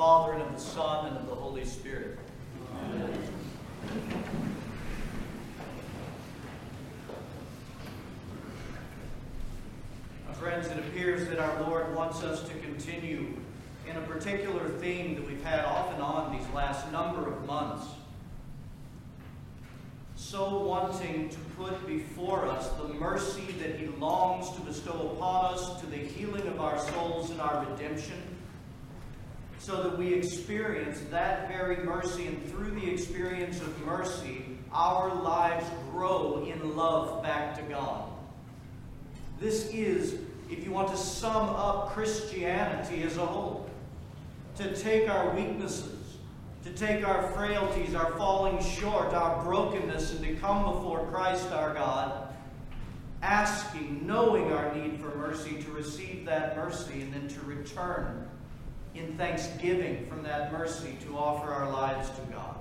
Father, and of the Son, and of the Holy Spirit. Amen. Friends, it appears that our Lord wants us to continue in a particular theme that we've had off and on these last number of months. So wanting to put before us the mercy that He longs to bestow upon us to the healing of our souls and our redemption, so that we experience that very mercy, and through the experience of mercy, our lives grow in love back to God. This is if you want to sum up Christianity as a whole, to take our weaknesses, to take our frailties, our falling short, our brokenness, and to come before Christ our God, asking, knowing our need for mercy, to receive that mercy, and then to return in thanksgiving from that mercy to offer our lives to God.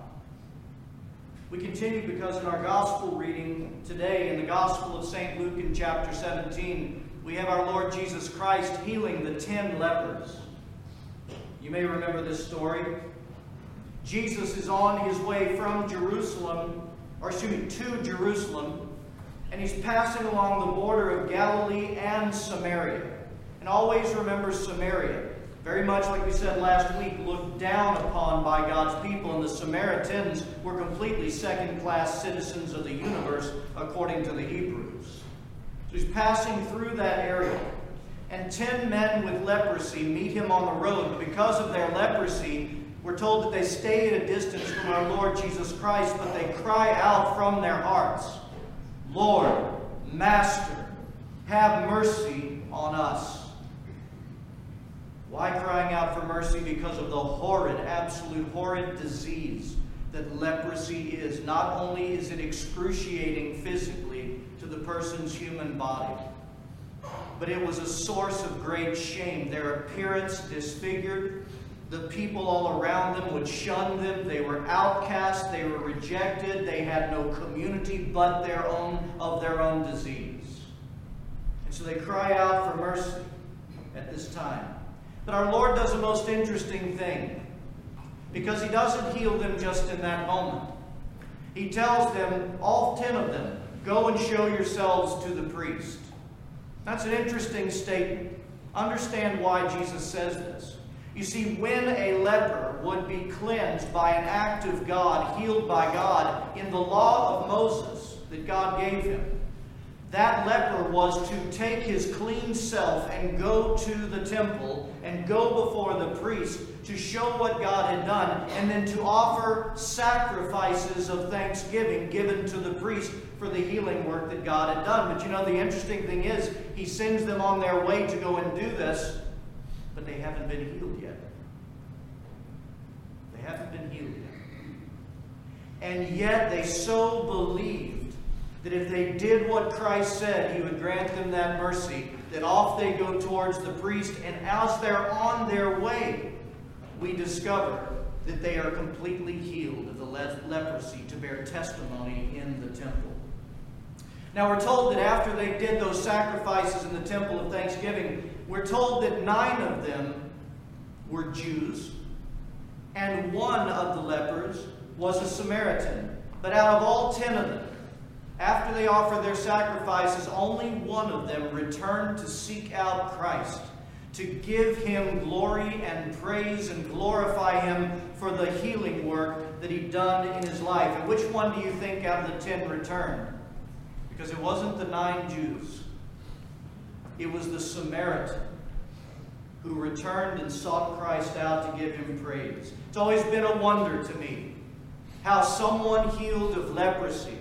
We continue because in our gospel reading today, in the Gospel of St. Luke in chapter 17, we have our Lord Jesus Christ healing the ten lepers. You may remember this story. Jesus is on his way from Jerusalem, or excuse me, to Jerusalem, and he's passing along the border of Galilee and Samaria. And always remember Samaria. Very much like we said last week, looked down upon by God's people, and the Samaritans were completely second class citizens of the universe according to the Hebrews. So he's passing through that area. And ten men with leprosy meet him on the road. But because of their leprosy, we're told that they stay at a distance from our Lord Jesus Christ, but they cry out from their hearts, Lord, Master, have mercy on us. Why crying out for mercy? Because of the horrid, absolute horrid disease that leprosy is. Not only is it excruciating physically, to the person's human body. But it was a source of great shame. Their appearance disfigured. The people all around them would shun them. They were outcast. They were rejected. They had no community but their own of their own disease. And so they cry out for mercy at this time. But our Lord does a most interesting thing because He doesn't heal them just in that moment. He tells them, all ten of them, Go and show yourselves to the priest. That's an interesting statement. Understand why Jesus says this. You see, when a leper would be cleansed by an act of God, healed by God, in the law of Moses that God gave him, that leper was to take his clean self and go to the temple and go before the priest to show what God had done, and then to offer sacrifices of thanksgiving given to the priest for the healing work that God had done. But you know, the interesting thing is, he sends them on their way to go and do this, but they haven't been healed yet. They haven't been healed yet. And yet they so believe that if they did what Christ said, he would grant them that mercy, that off they go towards the priest, and as they're on their way, we discover that they are completely healed of the le- leprosy to bear testimony in the temple. Now, we're told that after they did those sacrifices in the temple of thanksgiving, we're told that nine of them were Jews, and one of the lepers was a Samaritan. But out of all ten of them, after they offered their sacrifices, only one of them returned to seek out Christ, to give him glory and praise and glorify him for the healing work that he'd done in his life. And which one do you think out of the ten returned? Because it wasn't the nine Jews, it was the Samaritan who returned and sought Christ out to give him praise. It's always been a wonder to me how someone healed of leprosy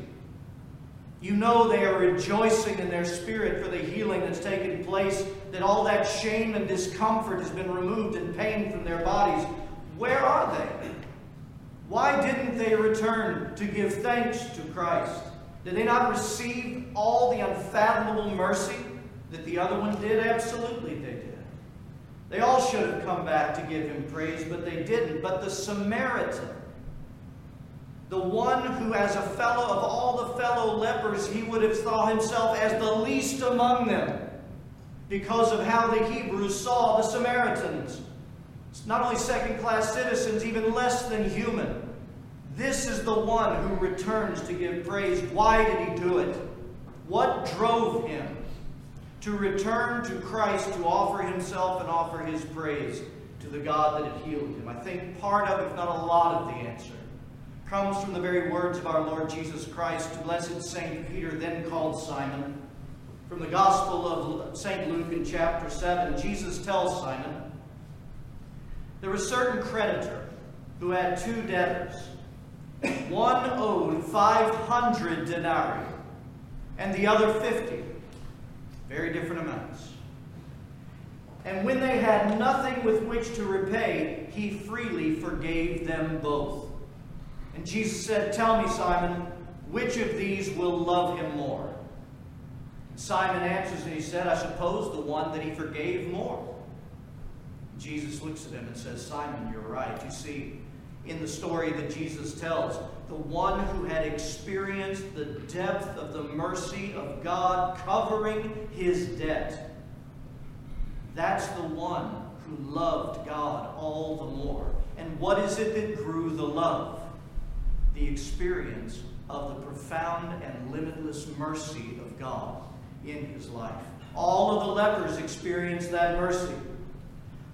you know they are rejoicing in their spirit for the healing that's taken place, that all that shame and discomfort has been removed and pain from their bodies. Where are they? Why didn't they return to give thanks to Christ? Did they not receive all the unfathomable mercy that the other one did? Absolutely they did. They all should have come back to give him praise, but they didn't. But the Samaritan, the one who, as a fellow of all the fellow lepers, he would have thought himself as the least among them because of how the Hebrews saw the Samaritans. not only second class citizens, even less than human. This is the one who returns to give praise. Why did he do it? What drove him to return to Christ to offer himself and offer his praise to the God that had healed him? I think part of, if not a lot of the answer, comes from the very words of our Lord Jesus Christ to blessed St. Peter, then called Simon. From the Gospel of St. Luke in chapter 7, Jesus tells Simon, There was a certain creditor who had two debtors. One owed 500 denarii, and the other 50. Very different amounts. And when they had nothing with which to repay, he freely forgave them both. And Jesus said, Tell me, Simon, which of these will love him more? And Simon answers and he said, I suppose the one that he forgave more. Jesus looks at him and says, Simon, you're right. You see, in the story that Jesus tells, the one who had experienced the depth of the mercy of God covering his debt, that's the one who loved God all the more. And what is it that grew the love? The experience of the profound and limitless mercy of God in his life. All of the lepers experienced that mercy.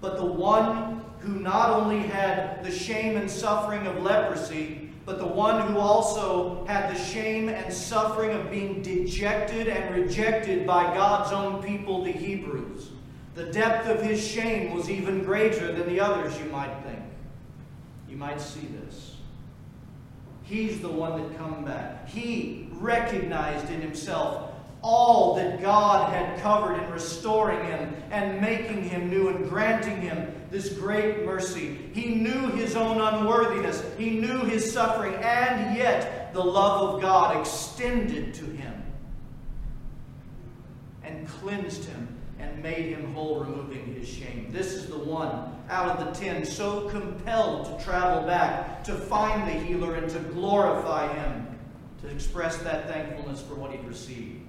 But the one who not only had the shame and suffering of leprosy, but the one who also had the shame and suffering of being dejected and rejected by God's own people, the Hebrews. The depth of his shame was even greater than the others, you might think. You might see this. He's the one that come back. He recognized in himself all that God had covered in restoring him and making him new and granting him this great mercy. He knew his own unworthiness. He knew his suffering, and yet the love of God extended to him and cleansed him and made him whole, removing his shame. This is the one out of the ten so compelled to travel back to find the healer and to glorify him, to express that thankfulness for what he'd received.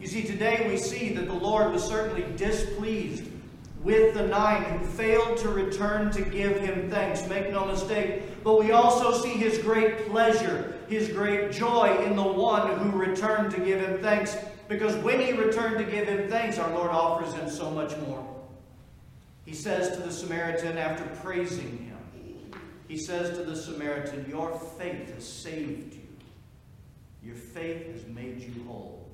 You see, today we see that the Lord was certainly displeased with the nine who failed to return to give him thanks. Make no mistake. But we also see his great pleasure, his great joy in the one who returned to give him thanks. Because when he returned to give him thanks, our Lord offers him so much more. He says to the Samaritan after praising him, he says to the Samaritan, Your faith has saved you. Your faith has made you whole.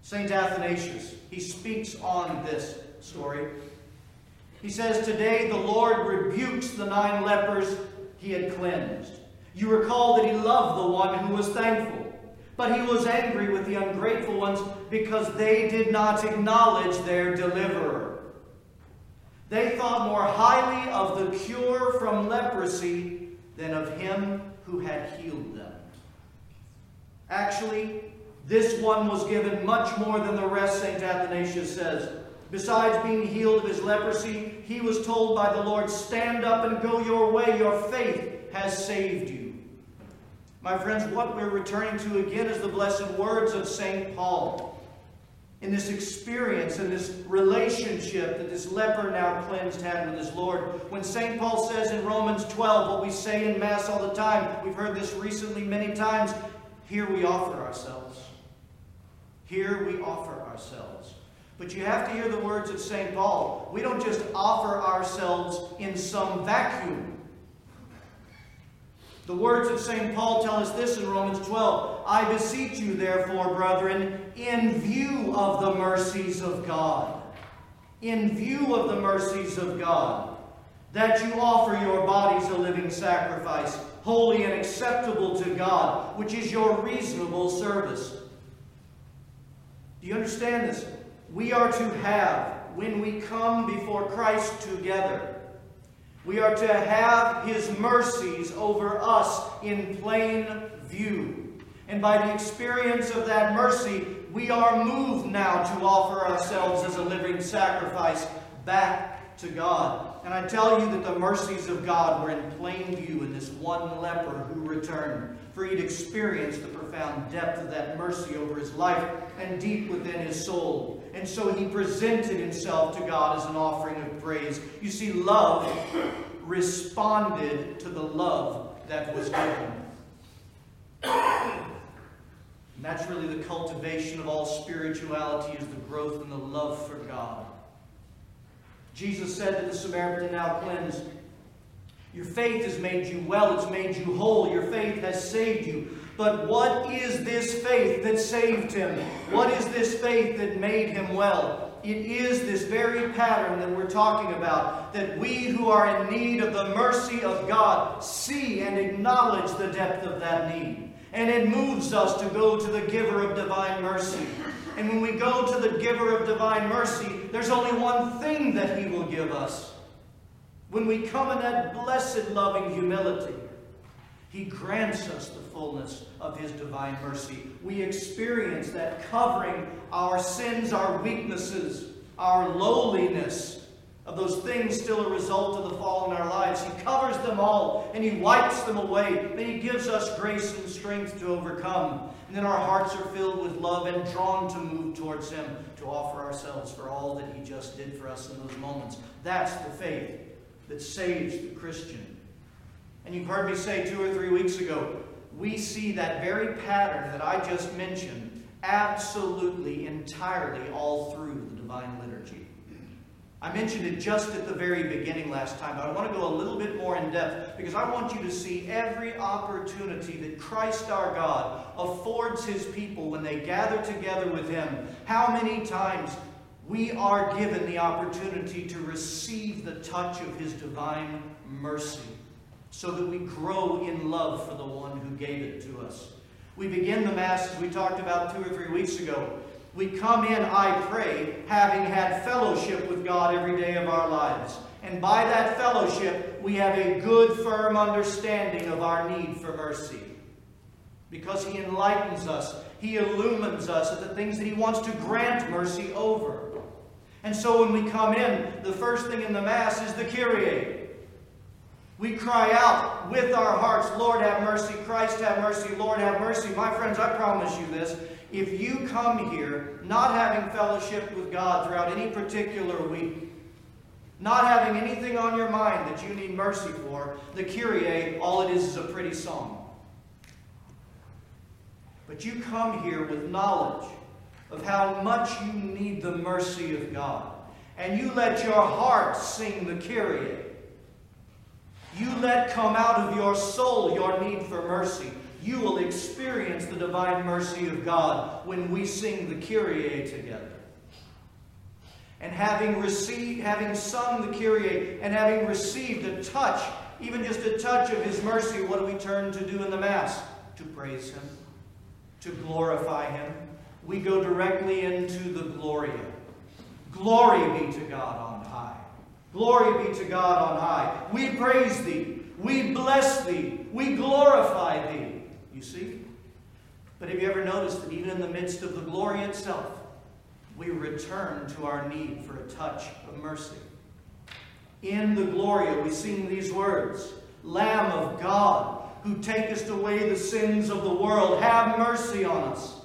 St. Athanasius, he speaks on this story. He says, Today the Lord rebukes the nine lepers he had cleansed. You recall that he loved the one who was thankful, but he was angry with the ungrateful ones because they did not acknowledge their deliverer. They thought more highly of the cure from leprosy than of him who had healed them. Actually, this one was given much more than the rest, St. Athanasius says. Besides being healed of his leprosy, he was told by the Lord, Stand up and go your way. Your faith has saved you. My friends, what we're returning to again is the blessed words of St. Paul in this experience and this relationship that this leper now cleansed had with his Lord. When St. Paul says in Romans 12, what we say in Mass all the time, we've heard this recently many times, here we offer ourselves. Here we offer ourselves. But you have to hear the words of St. Paul. We don't just offer ourselves in some vacuum. The words of St. Paul tell us this in Romans 12 I beseech you, therefore, brethren, in view of the mercies of God, in view of the mercies of God, that you offer your bodies a living sacrifice, holy and acceptable to God, which is your reasonable service. Do you understand this? We are to have, when we come before Christ together, we are to have his mercies over us in plain view. And by the experience of that mercy, we are moved now to offer ourselves as a living sacrifice back to God. And I tell you that the mercies of God were in plain view in this one leper who returned. For he'd experienced the profound depth of that mercy over his life and deep within his soul. And so he presented himself to God as an offering of praise. You see, love responded to the love that was given. And that's really the cultivation of all spirituality is the growth in the love for God. Jesus said to the Samaritan now cleansed, Your faith has made you well, it's made you whole, your faith has saved you. But what is this faith that saved him? What is this faith that made him well? It is this very pattern that we're talking about, that we who are in need of the mercy of God see and acknowledge the depth of that need. And it moves us to go to the giver of divine mercy. And when we go to the giver of divine mercy, there's only one thing that he will give us. When we come in that blessed loving humility, he grants us the fullness of his divine mercy. We experience that covering our sins, our weaknesses, our lowliness, of those things still a result of the fall in our lives. He covers them all and He wipes them away. Then He gives us grace and strength to overcome. And then our hearts are filled with love and drawn to move towards Him to offer ourselves for all that He just did for us in those moments. That's the faith that saves the Christian. And you've heard me say two or three weeks ago, we see that very pattern that I just mentioned absolutely, entirely all through the divine. I mentioned it just at the very beginning last time, but I want to go a little bit more in depth because I want you to see every opportunity that Christ our God affords his people when they gather together with him. How many times we are given the opportunity to receive the touch of his divine mercy so that we grow in love for the one who gave it to us. We begin the Mass, as we talked about two or three weeks ago, we come in, I pray, having had fellowship with God every day of our lives. And by that fellowship, we have a good, firm understanding of our need for mercy. Because He enlightens us, He illumines us at the things that He wants to grant mercy over. And so when we come in, the first thing in the Mass is the Kyrie. We cry out with our hearts, Lord have mercy, Christ have mercy, Lord have mercy. My friends, I promise you this. If you come here not having fellowship with God throughout any particular week, not having anything on your mind that you need mercy for, the Kyrie, all it is is a pretty song. But you come here with knowledge of how much you need the mercy of God. And you let your heart sing the Kyrie. You let come out of your soul your need for mercy you will experience the divine mercy of God when we sing the Kyrie together. And having received, having sung the Kyrie, and having received a touch, even just a touch of His mercy, what do we turn to do in the Mass? To praise Him, to glorify Him. We go directly into the Gloria. Glory be to God on high. Glory be to God on high. We praise Thee. We bless Thee. We glorify Thee. You see? But have you ever noticed that even in the midst of the glory itself, we return to our need for a touch of mercy? In the Gloria, we sing these words Lamb of God, who takest away the sins of the world, have mercy on us.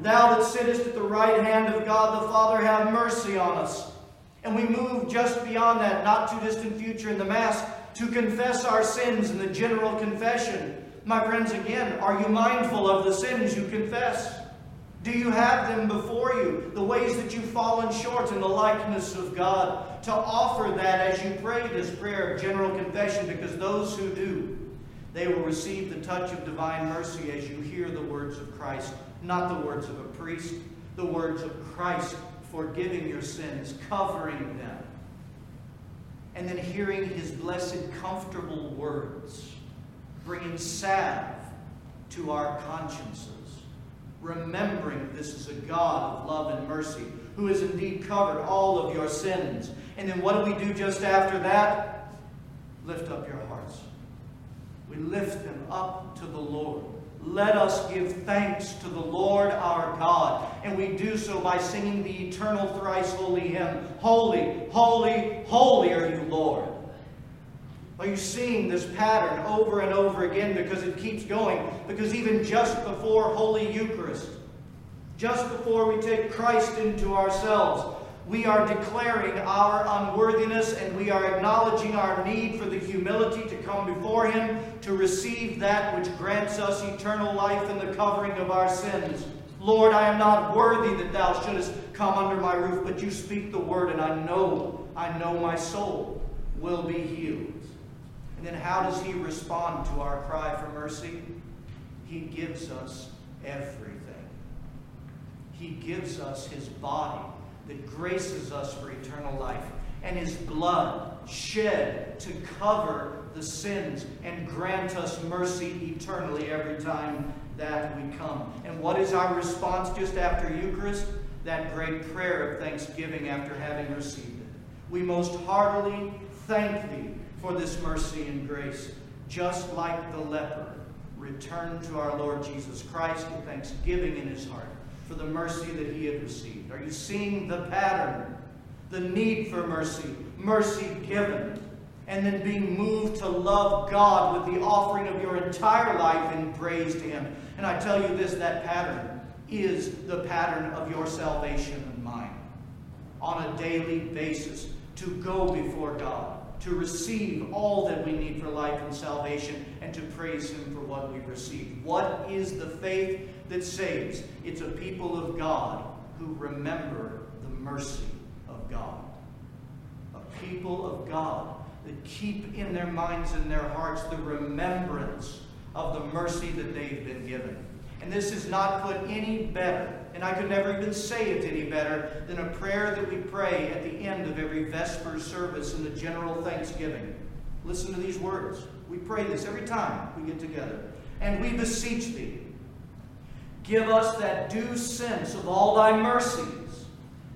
Thou that sittest at the right hand of God the Father, have mercy on us. And we move just beyond that, not too distant future in the Mass, to confess our sins in the general confession my friends, again, are you mindful of the sins you confess? Do you have them before you? The ways that you've fallen short in the likeness of God. To offer that as you pray this prayer of general confession, because those who do, they will receive the touch of divine mercy as you hear the words of Christ, not the words of a priest, the words of Christ forgiving your sins, covering them, and then hearing his blessed, comfortable words bringing salve to our consciences, remembering this is a God of love and mercy who has indeed covered all of your sins. And then what do we do just after that? Lift up your hearts. We lift them up to the Lord. Let us give thanks to the Lord our God. And we do so by singing the eternal thrice holy hymn Holy, holy, holy are you, Lord. Are you seeing this pattern over and over again because it keeps going? Because even just before Holy Eucharist, just before we take Christ into ourselves, We are declaring our unworthiness and we are acknowledging our need for the humility to come before Him to receive that which grants us eternal life and the covering of our sins. Lord, I am not worthy that thou shouldest come under my roof, but you speak the word, and I know, I know my soul will be healed. And then how does he respond to our cry for mercy? He gives us everything. He gives us his body that graces us for eternal life, and his blood shed to cover the sins and grant us mercy eternally every time that we come. And what is our response just after Eucharist? That great prayer of thanksgiving after having received it. We most heartily thank thee for this mercy and grace, just like the leper returned to our Lord Jesus Christ with thanksgiving in his heart for the mercy that he had received. Are you seeing the pattern? The need for mercy, mercy given, and then being moved to love God with the offering of your entire life in praise to him. And I tell you this that pattern is the pattern of your salvation and mine. On a daily basis, to go before God, to receive all that we need for life and salvation, and to praise Him for what we've received. What is the faith that saves? It's a people of God who remember the mercy of God. A people of God that keep in their minds and their hearts the remembrance of the mercy that they've been given. And this is not put any better, and I could never even say it any better, than a prayer that we pray at the end of every Vesper service in the general thanksgiving. Listen to these words. We pray this every time we get together. And we beseech thee, give us that due sense of all thy mercies,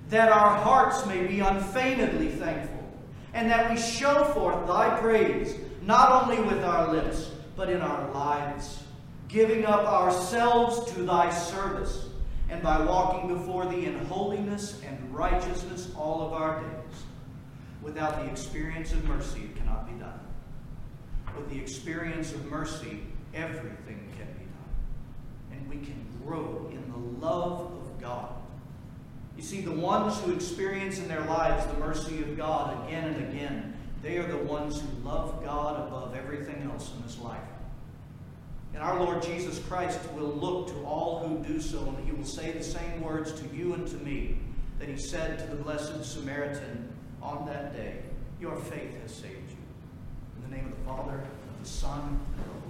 that our hearts may be unfeignedly thankful, and that we show forth thy praise, not only with our lips, but in our lives, giving up ourselves to thy service, and by walking before thee in holiness and righteousness all of our days. Without the experience of mercy, it cannot be done. With the experience of mercy, everything can be done. And we can grow in the love of God. You see, the ones who experience in their lives the mercy of God again and again they are the ones who love God above everything else in this life. And our Lord Jesus Christ will look to all who do so, and he will say the same words to you and to me that he said to the Blessed Samaritan on that day Your faith has saved you. In the name of the Father, and of the Son, and of the.